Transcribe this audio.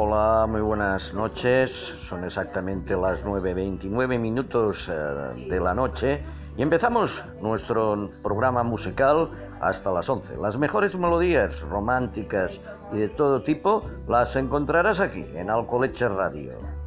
Hola, muy buenas noches. Son exactamente las 9.29 minutos eh, de la noche y empezamos nuestro programa musical hasta las 11. Las mejores melodías románticas y de todo tipo las encontrarás aquí en Alcoleche Radio.